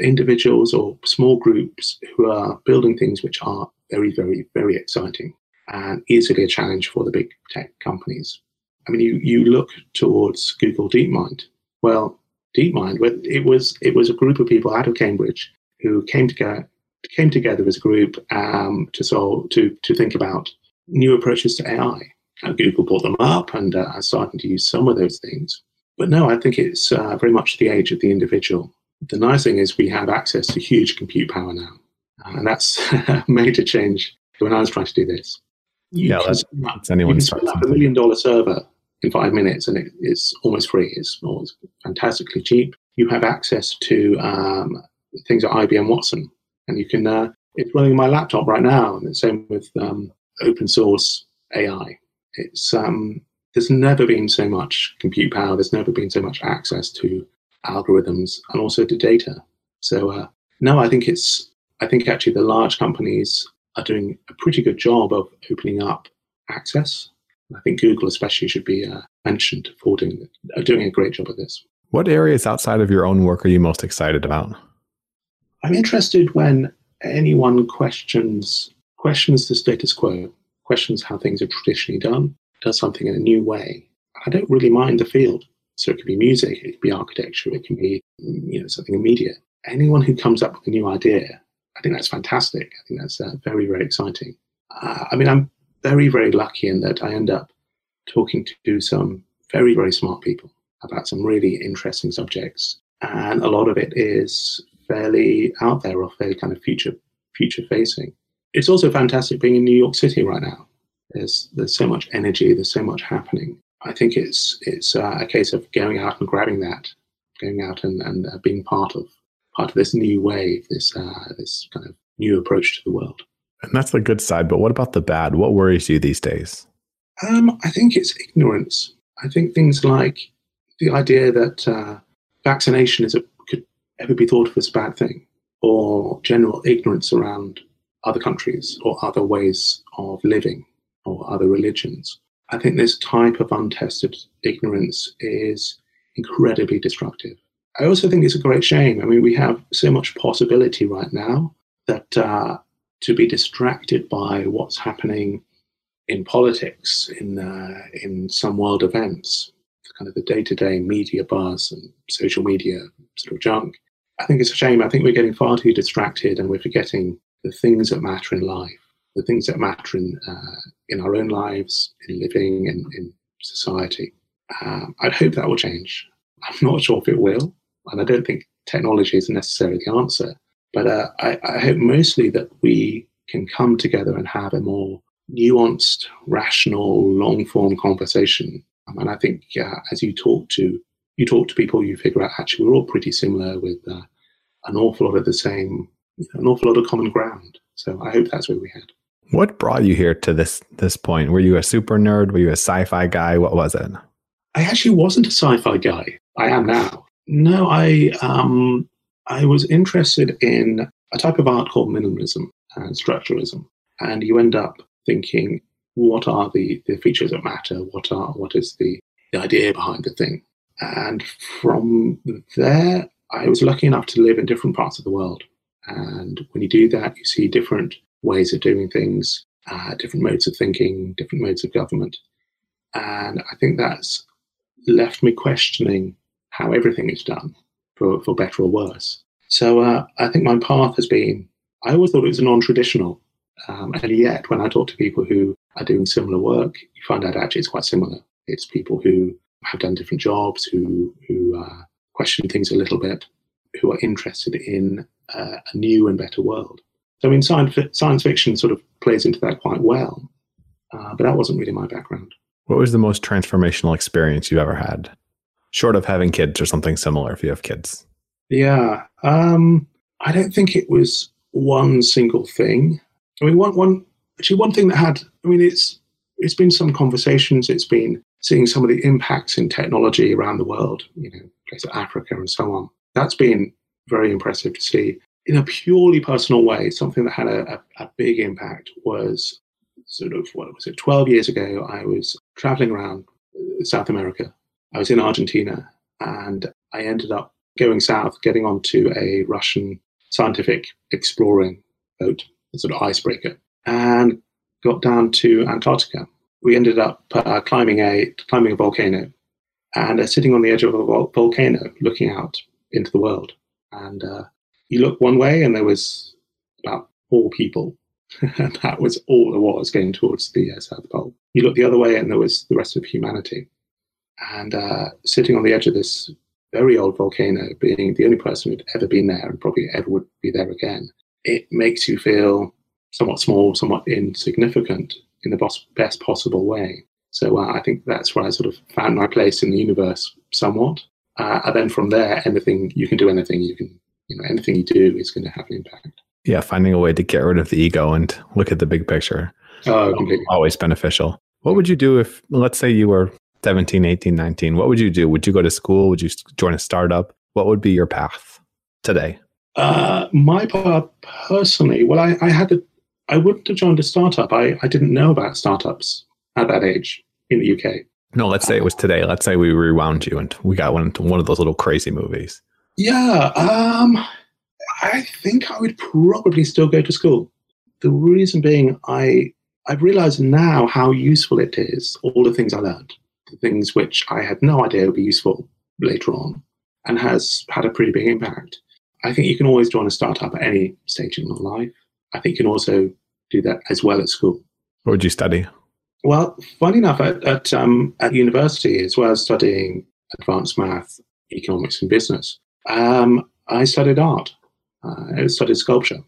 individuals or small groups who are building things which are very, very, very exciting and easily a challenge for the big tech companies. I mean, you, you look towards Google DeepMind. Well, DeepMind, it was it was a group of people out of Cambridge who came together came together as a group um, to solve to to think about new approaches to AI. And Google brought them up and uh, starting to use some of those things. But no, I think it's uh, very much the age of the individual. The nice thing is we have access to huge compute power now, and that's a major change when I was trying to do this. You yeah, that's, that's anyone you can up a million dollar server in five minutes, and it, it's almost free. It's, almost fantastically cheap. You have access to um, things at IBM Watson, and you can. Uh, it's running on my laptop right now, and the same with um, open source AI. It's um, there's never been so much compute power. There's never been so much access to algorithms and also to data. So uh, no, I think it's. I think actually the large companies are doing a pretty good job of opening up access. I think Google especially should be uh, mentioned for doing, uh, doing a great job of this. What areas outside of your own work are you most excited about? I'm interested when anyone questions questions the status quo, questions how things are traditionally done, does something in a new way. I don't really mind the field. So it could be music, it could be architecture, it can be you know something in media. Anyone who comes up with a new idea, I think that's fantastic. I think that's uh, very very exciting. Uh, I mean, I'm very very lucky in that I end up talking to some very very smart people about some really interesting subjects, and a lot of it is fairly out there or fairly kind of future future facing. It's also fantastic being in New York City right now. There's there's so much energy. There's so much happening. I think it's it's uh, a case of going out and grabbing that, going out and, and uh, being part of part of this new wave, this uh, this kind of new approach to the world. And that's the good side. But what about the bad? What worries you these days? Um, I think it's ignorance. I think things like the idea that uh, vaccination is a could ever be thought of as a bad thing, or general ignorance around other countries or other ways of living or other religions. I think this type of untested ignorance is incredibly destructive. I also think it's a great shame. I mean, we have so much possibility right now that uh, to be distracted by what's happening in politics, in uh, in some world events, kind of the day-to-day media buzz and social media sort of junk, I think it's a shame. I think we're getting far too distracted and we're forgetting the things that matter in life, the things that matter in, uh, in our own lives, in living, in, in society. Um, I'd hope that will change. I'm not sure if it will, and I don't think technology is necessarily the answer. But uh, I, I hope mostly that we can come together and have a more nuanced, rational, long form conversation. Um, and I think uh, as you talk to you talk to people, you figure out actually we're all pretty similar with uh, an awful lot of the same, an awful lot of common ground. So I hope that's where we had. What brought you here to this this point? Were you a super nerd? Were you a sci-fi guy? What was it? I actually wasn't a sci-fi guy. I am now. No, I um, I was interested in a type of art called minimalism and structuralism, and you end up thinking, what are the, the features that matter? What are what is the, the idea behind the thing? And from there, I was lucky enough to live in different parts of the world. And when you do that, you see different ways of doing things, uh, different modes of thinking, different modes of government. And I think that's left me questioning how everything is done, for, for better or worse. So uh, I think my path has been, I always thought it was non traditional. Um, and yet, when I talk to people who are doing similar work, you find out actually it's quite similar. It's people who have done different jobs, who, who uh, question things a little bit, who are interested in uh, a new and better world. So, I mean, science, science fiction sort of plays into that quite well, uh, but that wasn't really my background. What was the most transformational experience you've ever had? Short of having kids or something similar, if you have kids. Yeah, um, I don't think it was one single thing. I mean, one, one actually one thing that had. I mean, it's it's been some conversations. It's been seeing some of the impacts in technology around the world. You know, places like Africa and so on. That's been very impressive to see. In a purely personal way, something that had a, a, a big impact was sort of what was it? Twelve years ago, I was traveling around uh, South America. I was in Argentina, and I ended up going south, getting onto a Russian scientific exploring boat, a sort of icebreaker, and got down to Antarctica. We ended up uh, climbing a climbing a volcano, and uh, sitting on the edge of a vol- volcano, looking out into the world. And uh, you look one way, and there was about four people, that was all there was going towards the uh, South Pole. You look the other way, and there was the rest of humanity. And uh, sitting on the edge of this very old volcano, being the only person who'd ever been there and probably ever would be there again, it makes you feel somewhat small, somewhat insignificant in the best possible way. So uh, I think that's where I sort of found my place in the universe somewhat. Uh, and then from there, anything you can do, anything you can, you know, anything you do is going to have an impact. Yeah, finding a way to get rid of the ego and look at the big picture. Oh, completely. Always beneficial. What would you do if, let's say, you were 17, 18, 19, what would you do? Would you go to school? Would you join a startup? What would be your path today? Uh, my path personally, well, I, I had to, I wouldn't have joined a startup. I, I didn't know about startups at that age in the UK. No, let's say it was today. Let's say we rewound you and we got one into one of those little crazy movies. Yeah, um, I think I would probably still go to school. The reason being, I I've realised now how useful it is. All the things I learned the things which I had no idea would be useful later on and has had a pretty big impact. I think you can always join a startup at any stage in your life. I think you can also do that as well at school. What would you study? Well, funny enough, at, at, um, at university, as well as studying advanced math, economics, and business, um, I studied art. Uh, I studied sculpture.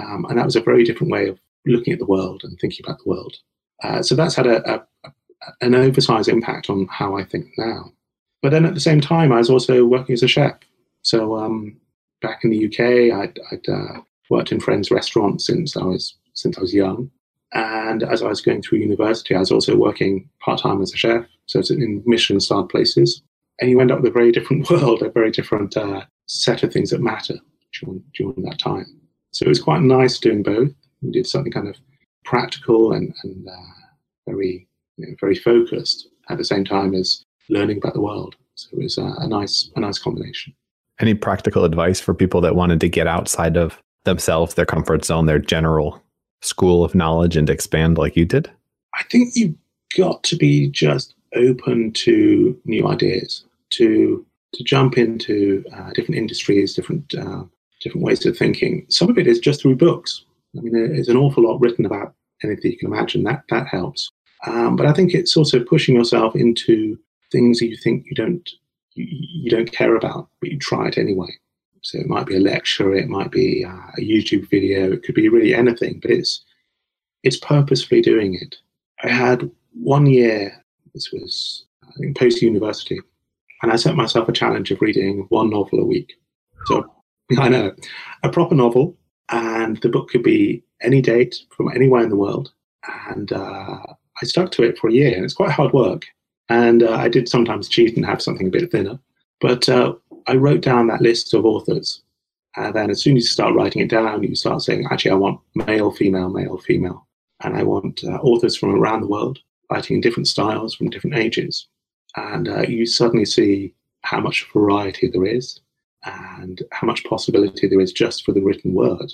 Um, and that was a very different way of looking at the world and thinking about the world. Uh, so that's had a, a, an oversized impact on how I think now. But then at the same time, I was also working as a chef. So um, back in the UK, I'd, I'd uh, worked in friends' restaurants since I was since I was young. And as I was going through university, I was also working part time as a chef, so it's in Michelin starred places. And you end up with a very different world, a very different uh, set of things that matter during, during that time. So it was quite nice doing both. We did something kind of practical and, and uh, very you know, very focused at the same time as learning about the world. So it was a, a nice, a nice combination. Any practical advice for people that wanted to get outside of themselves, their comfort zone, their general school of knowledge, and expand like you did? I think you've got to be just open to new ideas, to to jump into uh, different industries, different uh, different ways of thinking. Some of it is just through books. I mean, there's an awful lot written about anything you can imagine. That that helps. Um, but I think it's also pushing yourself into things that you think you don't you, you, don't care about, but you try it anyway. So it might be a lecture, it might be uh, a YouTube video, it could be really anything, but it's it's purposefully doing it. I had one year. This was I think post university, and I set myself a challenge of reading one novel a week. So I know a proper novel, and the book could be any date from anywhere in the world, and uh, I stuck to it for a year, and it's quite hard work. And uh, I did sometimes cheat and have something a bit thinner. But uh, I wrote down that list of authors. And then as soon as you start writing it down, you start saying, actually, I want male, female, male, female. And I want uh, authors from around the world writing in different styles from different ages. And uh, you suddenly see how much variety there is. and how much possibility there is just for the written word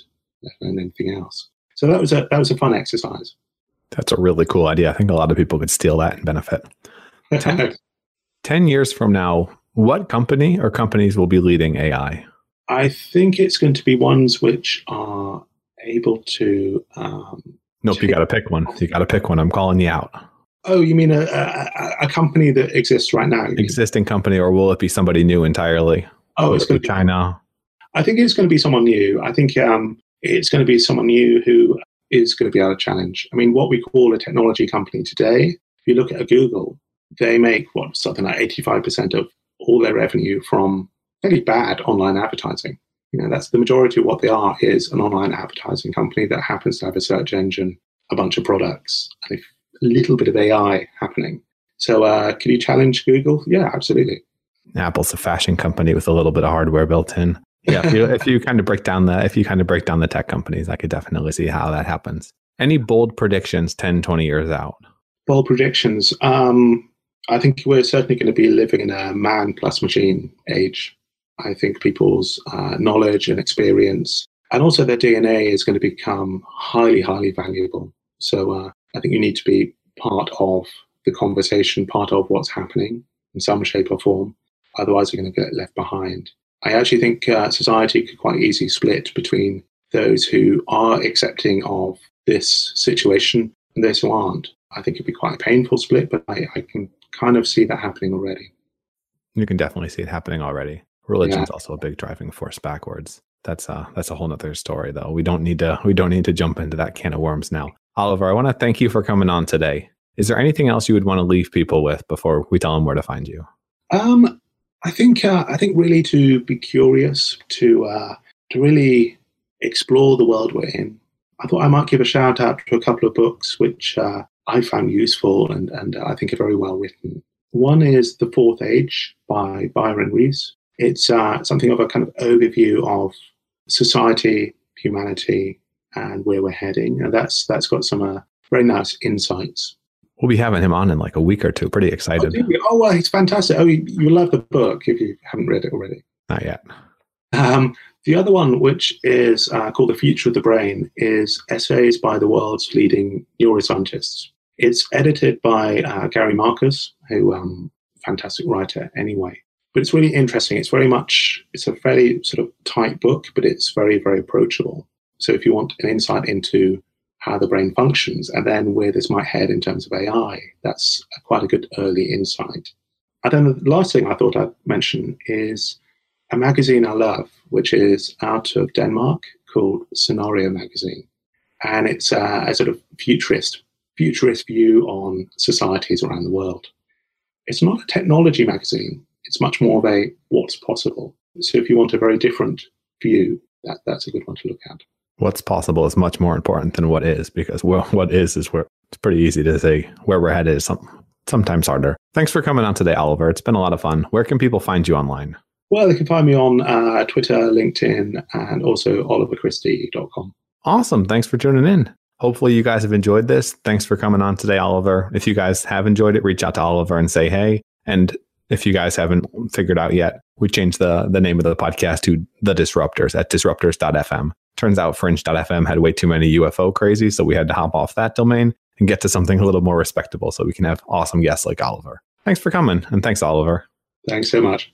and anything else. So that was a that was a fun exercise. That's a really cool idea. I think a lot of people could steal that and benefit. 10, 10 years from now, what company or companies will be leading AI? I think it's going to be ones which are able to. Um, nope, you got to pick one. You got to pick one. I'm calling you out. Oh, you mean a, a, a company that exists right now? Existing company, or will it be somebody new entirely? Oh, it's going to be China. I think it's going to be someone new. I think um, it's going to be someone new who is going to be able to challenge. I mean, what we call a technology company today, if you look at a Google, they make what something like 85% of all their revenue from fairly bad online advertising. You know, that's the majority of what they are is an online advertising company that happens to have a search engine, a bunch of products, and a little bit of AI happening. So, uh, can you challenge Google? Yeah, absolutely. Apple's a fashion company with a little bit of hardware built in. Yeah, if you, if you kind of break down the if you kind of break down the tech companies, I could definitely see how that happens. Any bold predictions 10, 20 years out? Bold predictions. Um, I think we're certainly going to be living in a man plus machine age. I think people's uh, knowledge and experience and also their DNA is going to become highly, highly valuable. So uh, I think you need to be part of the conversation, part of what's happening in some shape or form. Otherwise, you're going to get left behind. I actually think uh, society could quite easily split between those who are accepting of this situation and those who aren't. I think it'd be quite a painful split, but I, I can kind of see that happening already. You can definitely see it happening already. Religion's yeah. also a big driving force backwards. That's a that's a whole nother story though. We don't need to we don't need to jump into that can of worms now. Oliver, I want to thank you for coming on today. Is there anything else you would want to leave people with before we tell them where to find you? Um, I think uh, I think really to be curious, to uh, to really explore the world we're in. I thought I might give a shout out to a couple of books which uh, I found useful and, and I think are very well written. One is The Fourth Age by Byron Reese. It's uh, something of a kind of overview of society, humanity, and where we're heading. And that's that's got some uh, very nice insights. We'll be having him on in like a week or two. Pretty excited. Oh, oh well, he's fantastic. Oh, you, you love the book if you haven't read it already. Not yet. Um, the other one, which is uh, called The Future of the Brain, is essays by the world's leading neuroscientists. It's edited by uh, Gary Marcus, who um, fantastic writer anyway. But it's really interesting. It's very much it's a fairly sort of tight book, but it's very very approachable. So if you want an insight into how the brain functions and then where this might head in terms of AI, that's quite a good early insight. And then the last thing I thought I'd mention is a magazine I love, which is out of Denmark called Scenario Magazine. And it's uh, a sort of futurist futurist view on societies around the world. It's not a technology magazine, it's much more of a what's possible. So if you want a very different view, that, that's a good one to look at. What's possible is much more important than what is because well, what is is where it's pretty easy to say where we're headed is some, sometimes harder. Thanks for coming on today, Oliver. It's been a lot of fun. Where can people find you online? Well, they can find me on uh, Twitter, LinkedIn, and also oliverchristie.com. Awesome. Thanks for tuning in. Hopefully, you guys have enjoyed this. Thanks for coming on today, Oliver. If you guys have enjoyed it, reach out to Oliver and say hey. And if you guys haven't figured out yet, we changed the, the name of the podcast to The Disruptors at disruptors.fm. Turns out fringe.fm had way too many UFO crazy, so we had to hop off that domain and get to something a little more respectable so we can have awesome guests like Oliver. Thanks for coming, and thanks, Oliver. Thanks so much.